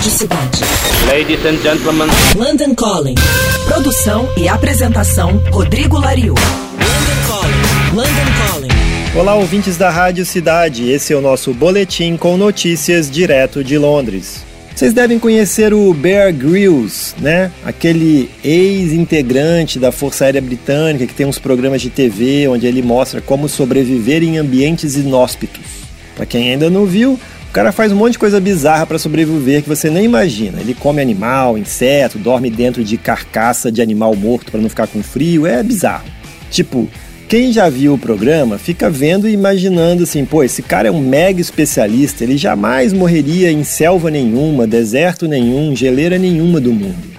Rádio Cidade. Ladies and gentlemen. London Calling. Produção e apresentação Rodrigo Lariu. London Calling. London Calling. Olá, ouvintes da Rádio Cidade. Esse é o nosso boletim com notícias direto de Londres. Vocês devem conhecer o Bear Grylls, né? Aquele ex-integrante da Força Aérea Britânica que tem uns programas de TV onde ele mostra como sobreviver em ambientes inóspitos. Para quem ainda não viu, o cara faz um monte de coisa bizarra para sobreviver que você nem imagina. Ele come animal, inseto, dorme dentro de carcaça de animal morto para não ficar com frio, é bizarro. Tipo, quem já viu o programa fica vendo e imaginando assim, pô, esse cara é um mega especialista, ele jamais morreria em selva nenhuma, deserto nenhum, geleira nenhuma do mundo.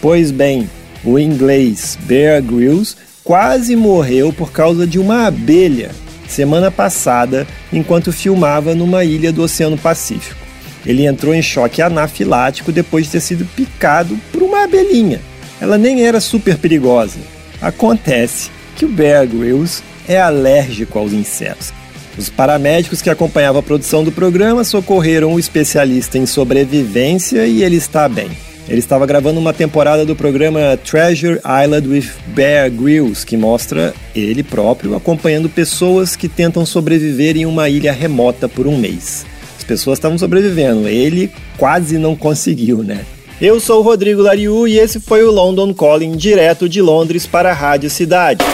Pois bem, o inglês Bear Grylls quase morreu por causa de uma abelha semana passada enquanto filmava numa ilha do Oceano Pacífico. Ele entrou em choque anafilático depois de ter sido picado por uma abelhinha. Ela nem era super perigosa. Acontece que o Bear Grylls é alérgico aos insetos. Os paramédicos que acompanhavam a produção do programa socorreram o especialista em sobrevivência e ele está bem. Ele estava gravando uma temporada do programa Treasure Island with Bear Grylls, que mostra ele próprio acompanhando pessoas que tentam sobreviver em uma ilha remota por um mês. As pessoas estavam sobrevivendo, ele quase não conseguiu, né? Eu sou o Rodrigo Lariu e esse foi o London Calling direto de Londres para a Rádio Cidade.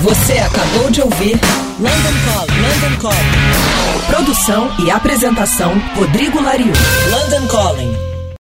Você acabou de ouvir London Calling. London Calling. Produção e apresentação Rodrigo Lariu. London Calling.